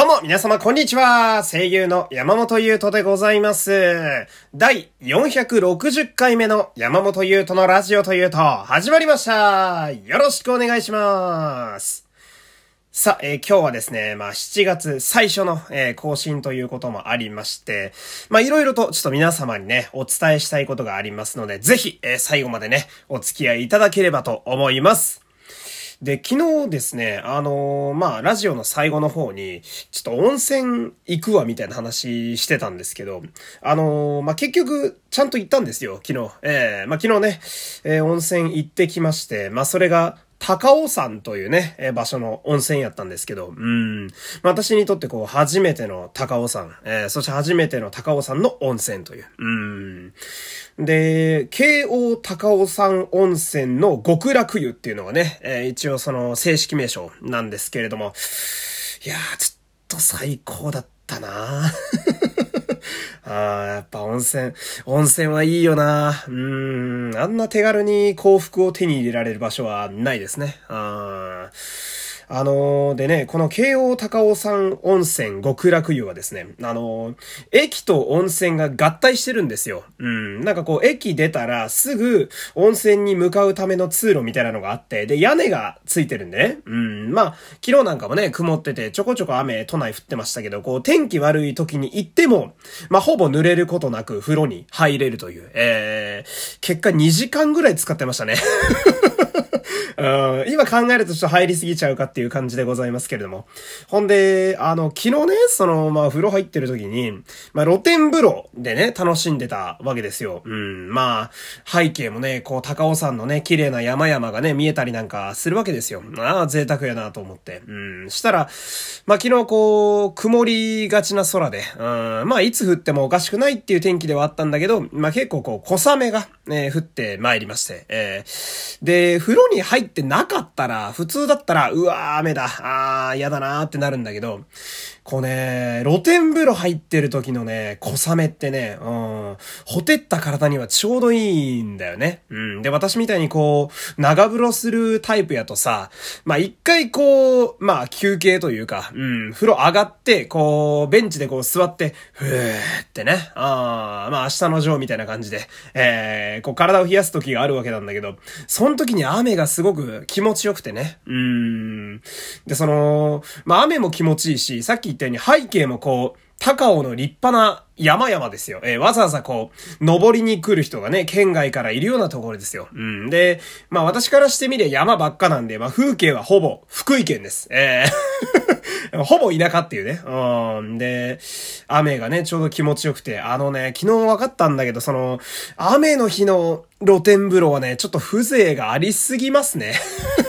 どうも、皆様、こんにちは。声優の山本優斗でございます。第460回目の山本優斗のラジオというと、始まりました。よろしくお願いします。さあ、えー、今日はですね、まあ7月最初の、えー、更新ということもありまして、まあいろいろとちょっと皆様にね、お伝えしたいことがありますので、ぜひ、えー、最後までね、お付き合いいただければと思います。で、昨日ですね、あのー、まあ、ラジオの最後の方に、ちょっと温泉行くわみたいな話してたんですけど、あのー、まあ、結局、ちゃんと行ったんですよ、昨日。ええー、まあ、昨日ね、え温泉行ってきまして、まあ、それが、高尾山というね、え場所の温泉やったんですけど、うん。私にとってこう、初めての高尾山、えー、そして初めての高尾山の温泉という。うん。で、京王高尾山温泉の極楽湯っていうのがね、えー、一応その正式名称なんですけれども、いやー、ちょっと最高だったな ああ、やっぱ温泉、温泉はいいよな。うん、あんな手軽に幸福を手に入れられる場所はないですね。ああのー、でね、この京王高尾山温泉極楽湯はですね、あのー、駅と温泉が合体してるんですよ。うん。なんかこう、駅出たらすぐ温泉に向かうための通路みたいなのがあって、で、屋根がついてるんでね。うん。まあ、昨日なんかもね、曇ってて、ちょこちょこ雨、都内降ってましたけど、こう、天気悪い時に行っても、まあ、ほぼ濡れることなく風呂に入れるという。えー、結果2時間ぐらい使ってましたね。うん、今考えるとちょっと入りすぎちゃうかっていう感じでございますけれども。ほんで、あの、昨日ね、その、まあ、風呂入ってる時に、まあ、露天風呂でね、楽しんでたわけですよ。うん、まあ、背景もね、こう、高尾山のね、綺麗な山々がね、見えたりなんかするわけですよ。ああ、贅沢やなと思って。うん、したら、まあ、昨日こう、曇りがちな空で、うん、まあ、いつ降ってもおかしくないっていう天気ではあったんだけど、まあ、結構こう、小雨が、ね、降って参りまして、えー、で、風呂に入ってなかったら、普通だったら、うわー、雨だ、あー、嫌だなーってなるんだけど、こうね、露天風呂入ってる時のね、小雨ってね、うん、ほてった体にはちょうどいいんだよね。うん。で、私みたいにこう、長風呂するタイプやとさ、まあ一回こう、まあ休憩というか、うん、風呂上がって、こう、ベンチでこう座って、ふーってね、あー、まあ明日のジョーみたいな感じで、えー、こう体を冷やす時があるわけなんだけど、その時に雨がすごく気持ちよくてね、うん。で、その、まあ雨も気持ちいいし、さっき言ったように背景もこう、高尾の立派な山々ですよ。えー、わざわざこう、登りに来る人がね、県外からいるようなところですよ。うん。で、まあ私からしてみりゃ山ばっかなんで、まあ風景はほぼ福井県です。えー ほぼ田舎っていうね。うん。で、雨がね、ちょうど気持ちよくて、あのね、昨日分かったんだけど、その、雨の日の露天風呂はね、ちょっと風情がありすぎますね。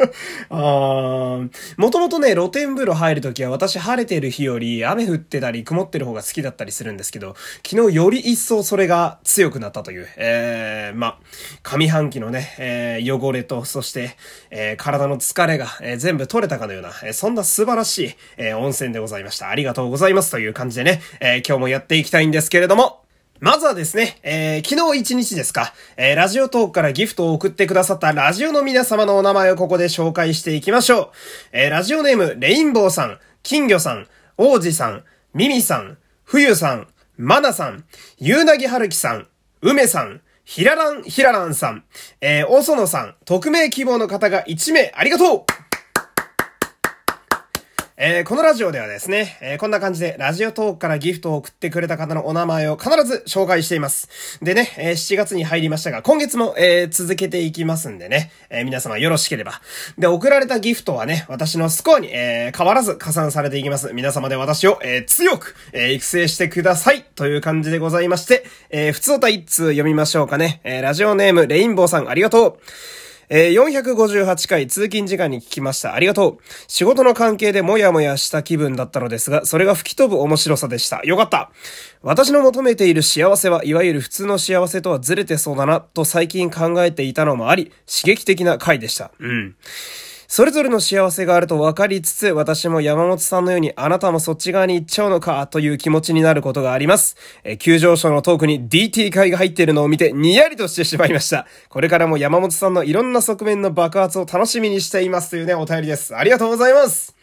あもともとね、露天風呂入るときは私晴れてる日より雨降ってたり曇ってる方が好きだったりするんですけど、昨日より一層それが強くなったという、えー、ま、上半期のね、えー、汚れと、そして、えー、体の疲れが、えー、全部取れたかのような、えー、そんな素晴らしい、えー、温泉でございました。ありがとうございますという感じでね、えー、今日もやっていきたいんですけれども、まずはですね、えー、昨日一日ですか、えー、ラジオトークからギフトを送ってくださったラジオの皆様のお名前をここで紹介していきましょう。えー、ラジオネーム、レインボーさん、金魚さん、王子さん、ミミさん、冬さん、マナさん、ゆうなぎはるきさん、梅さん、ひららん、ひららんさん、えー、おそのさん、匿名希望の方が1名ありがとうえー、このラジオではですね、えー、こんな感じでラジオトークからギフトを送ってくれた方のお名前を必ず紹介しています。でね、えー、7月に入りましたが、今月も、え続けていきますんでね、え皆様よろしければ。で、送られたギフトはね、私のスコアに、え変わらず加算されていきます。皆様で私を、え強く、え育成してください。という感じでございまして、えー、普通歌一通読みましょうかね。えラジオネームレインボーさんありがとう。えー、458回通勤時間に聞きました。ありがとう。仕事の関係でもやもやした気分だったのですが、それが吹き飛ぶ面白さでした。よかった。私の求めている幸せはいわゆる普通の幸せとはずれてそうだな、と最近考えていたのもあり、刺激的な回でした。うん。それぞれの幸せがあると分かりつつ、私も山本さんのようにあなたもそっち側に行っちゃうのかという気持ちになることがあります。え急上昇のトークに DT 会が入っているのを見てにやりとしてしまいました。これからも山本さんのいろんな側面の爆発を楽しみにしていますというね、お便りです。ありがとうございます。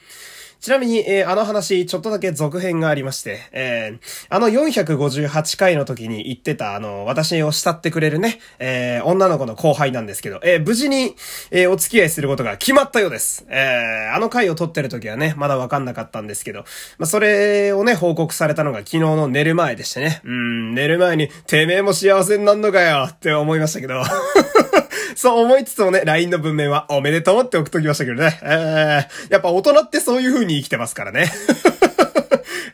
ちなみに、えー、あの話、ちょっとだけ続編がありまして、えー、あの458回の時に言ってた、あの、私を慕ってくれるね、えー、女の子の後輩なんですけど、えー、無事に、えー、お付き合いすることが決まったようです。えー、あの回を撮ってる時はね、まだわかんなかったんですけど、まあ、それをね、報告されたのが昨日の寝る前でしてね、うん、寝る前に、てめえも幸せになんのかよって思いましたけど、そう思いつつもね、LINE の文面はおめでとうって送っときましたけどね。えー、やっぱ大人ってそういう風にに生きてますからね。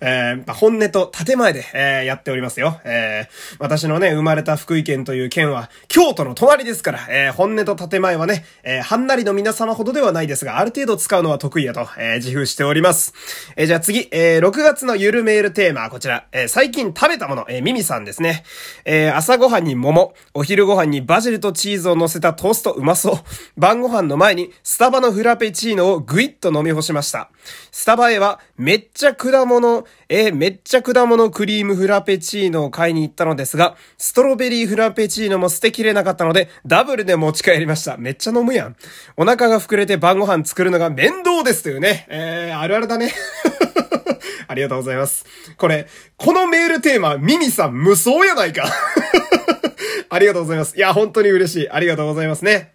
えー、本音と建前で、えー、やっておりますよ。えー、私のね、生まれた福井県という県は、京都の隣ですから、えー、本音と建前はね、えー、はんなりの皆様ほどではないですが、ある程度使うのは得意やと、えー、自負しております。えー、じゃあ次、えー、6月のゆるメールテーマはこちら、えー、最近食べたもの、えー、ミミさんですね。えー、朝ごはんに桃、お昼ごはんにバジルとチーズを乗せたトーストうまそう。晩ご飯の前に、スタバのフラペチーノをぐいっと飲み干しました。スタバへは、めっちゃ果物、えー、めっちゃ果物クリームフラペチーノを買いに行ったのですが、ストロベリーフラペチーノも捨てきれなかったので、ダブルで持ち帰りました。めっちゃ飲むやん。お腹が膨れて晩ご飯作るのが面倒ですというね。えー、あるあるだね。ありがとうございます。これ、このメールテーマ、ミミさん無双やないか。ありがとうございます。いや、本当に嬉しい。ありがとうございますね。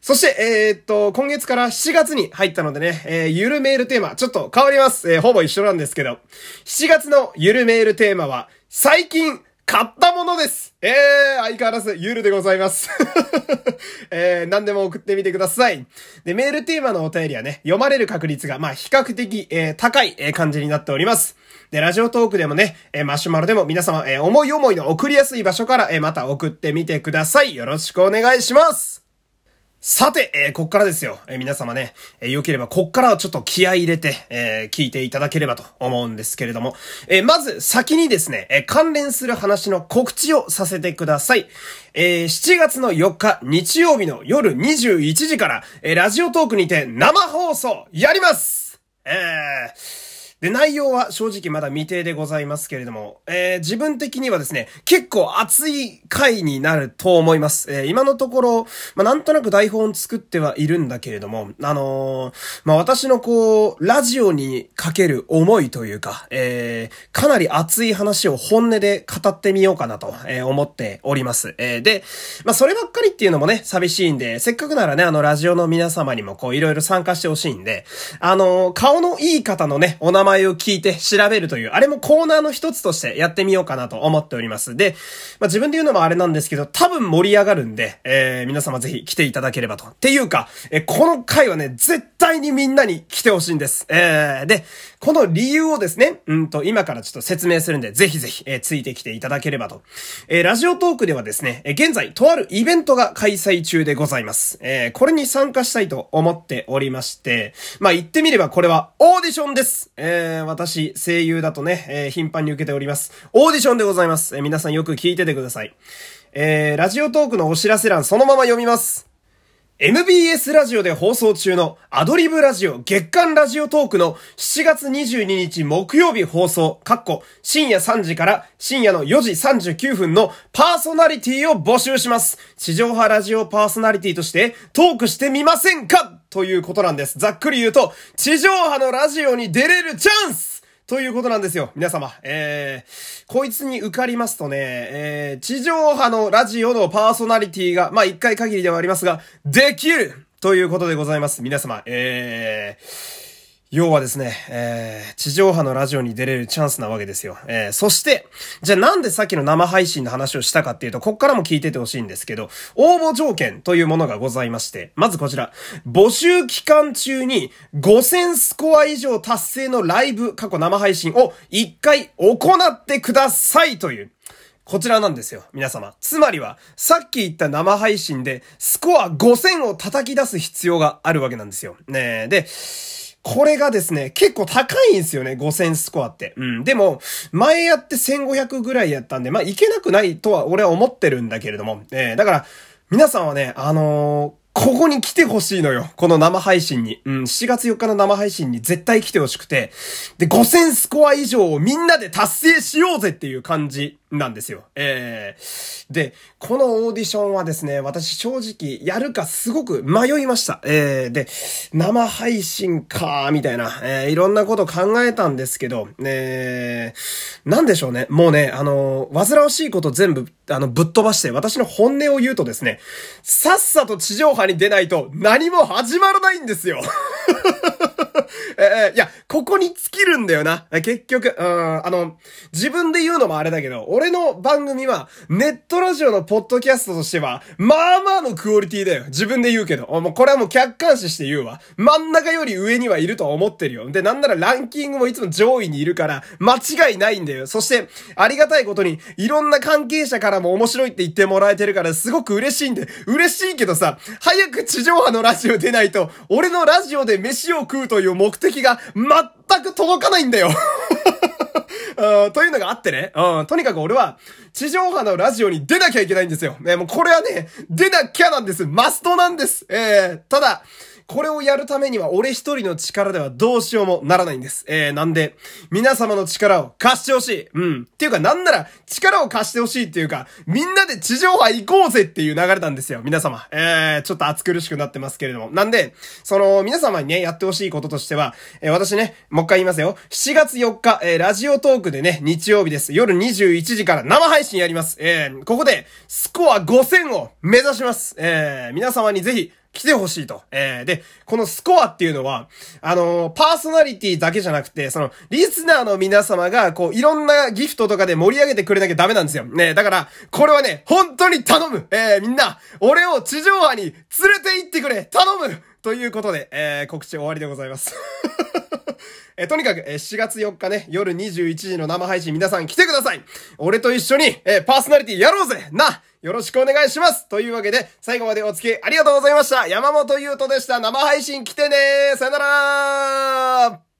そして、えー、っと、今月から7月に入ったのでね、えー、ゆるメールテーマ、ちょっと変わります。えー、ほぼ一緒なんですけど、7月のゆるメールテーマは、最近、買ったものです。えー、相変わらず、ゆるでございます。えー、何でも送ってみてください。で、メールテーマのお便りはね、読まれる確率が、まあ、比較的、えー、高い、えー、感じになっております。で、ラジオトークでもね、えー、マシュマロでも皆様、えー、思い思いの送りやすい場所から、えー、また送ってみてください。よろしくお願いします。さて、えー、こっからですよ。えー、皆様ね、えー、良ければこっからはちょっと気合入れて、え聞いていただければと思うんですけれども、えまず先にですね、え関連する話の告知をさせてください。え7月の4日日曜日の夜21時から、えラジオトークにて生放送やりますえー、で、内容は正直まだ未定でございますけれども、えー、自分的にはですね、結構熱い回になると思います。えー、今のところ、まあ、なんとなく台本作ってはいるんだけれども、あのー、まあ、私のこう、ラジオにかける思いというか、えー、かなり熱い話を本音で語ってみようかなと、えー、思っております。えー、で、まあ、そればっかりっていうのもね、寂しいんで、せっかくならね、あの、ラジオの皆様にもこう、いろいろ参加してほしいんで、あの、顔のいい方のね、お名前前を聞いて調べるという、あれもコーナーの一つとしてやってみようかなと思っております。で、まあ、自分で言うのもあれなんですけど、多分盛り上がるんで、えー、皆様ぜひ来ていただければと。っていうか、えー、この回はね、絶対にみんなに来てほしいんです。えー、で、この理由をですね、うんと、今からちょっと説明するんで、ぜひぜひ、えー、ついてきていただければと。えー、ラジオトークではですね、えー、現在、とあるイベントが開催中でございます。えー、これに参加したいと思っておりまして、まあ、言ってみればこれはオーディションです。えー、私、声優だとね、えー、頻繁に受けております。オーディションでございます。えー、皆さんよく聞いててください。えー、ラジオトークのお知らせ欄そのまま読みます。MBS ラジオで放送中のアドリブラジオ月間ラジオトークの7月22日木曜日放送、かっこ深夜3時から深夜の4時39分のパーソナリティを募集します。地上波ラジオパーソナリティとしてトークしてみませんか？ということなんです。ざっくり言うと、地上波のラジオに出れるチャンスということなんですよ。皆様。えー、こいつに受かりますとね、えー、地上波のラジオのパーソナリティが、まあ、一回限りではありますが、できるということでございます。皆様。えー、要はですね、えー、地上波のラジオに出れるチャンスなわけですよ。えー、そして、じゃあなんでさっきの生配信の話をしたかっていうと、こっからも聞いててほしいんですけど、応募条件というものがございまして、まずこちら、募集期間中に5000スコア以上達成のライブ、過去生配信を1回行ってくださいという。こちらなんですよ、皆様。つまりは、さっき言った生配信で、スコア5000を叩き出す必要があるわけなんですよ。ねで、これがですね、結構高いんですよね、5000スコアって。うん。でも、前やって1500ぐらいやったんで、まあ、いけなくないとは俺は思ってるんだけれども。えー、だから、皆さんはね、あのーここに来てほしいのよ。この生配信に。うん、7月4日の生配信に絶対来てほしくて。で、5000スコア以上をみんなで達成しようぜっていう感じなんですよ。えー、で、このオーディションはですね、私正直やるかすごく迷いました。えー、で、生配信かー、みたいな、えー、いろんなこと考えたんですけど、えー、なんでしょうね。もうね、あの、煩わしいこと全部、あの、ぶっ飛ばして、私の本音を言うとですね、さっさと地上波に出ないと何も始まらないんですよ。えー、いや、ここに尽きるんだよな。結局、うん、あの、自分で言うのもあれだけど、俺の番組は、ネットラジオのポッドキャストとしては、まあまあのクオリティだよ。自分で言うけど。もうこれはもう客観視して言うわ。真ん中より上にはいると思ってるよ。で、なんならランキングもいつも上位にいるから、間違いないんだよ。そして、ありがたいことに、いろんな関係者からも面白いって言ってもらえてるから、すごく嬉しいんで、嬉しいけどさ、早く地上波のラジオ出ないと、俺のラジオで飯を食うという目的が全く届かないんだよ。というのがあってね、うん、とにかく俺は、地上波のラジオに出なきゃいけないんですよ。え、もうこれはね、出なきゃなんです。マストなんです。えー、ただ、これをやるためには俺一人の力ではどうしようもならないんです。えー、なんで、皆様の力を貸してほしい。うん。っていうかなんなら力を貸してほしいっていうか、みんなで地上波行こうぜっていう流れなんですよ。皆様。えー、ちょっと暑苦しくなってますけれども。なんで、その、皆様にね、やってほしいこととしては、えー、私ね、もう一回言いますよ。7月4日、えー、ラジジオトークでね、日曜日です。夜21時から生配信やります。えー、ここで、スコア5000を目指します。えー、皆様にぜひ、来てほしいと。えー、で、このスコアっていうのは、あのー、パーソナリティだけじゃなくて、その、リスナーの皆様が、こう、いろんなギフトとかで盛り上げてくれなきゃダメなんですよ。ね、だから、これはね、本当に頼むえー、みんな、俺を地上波に連れて行ってくれ頼むということで、えー、告知終わりでございます。えとにかく、え7月4日ね、夜21時の生配信皆さん来てください。俺と一緒に、えーパーソナリティやろうぜ。なよろしくお願いします。というわけで、最後までお付き合いありがとうございました。山本優斗でした。生配信来てねさよなら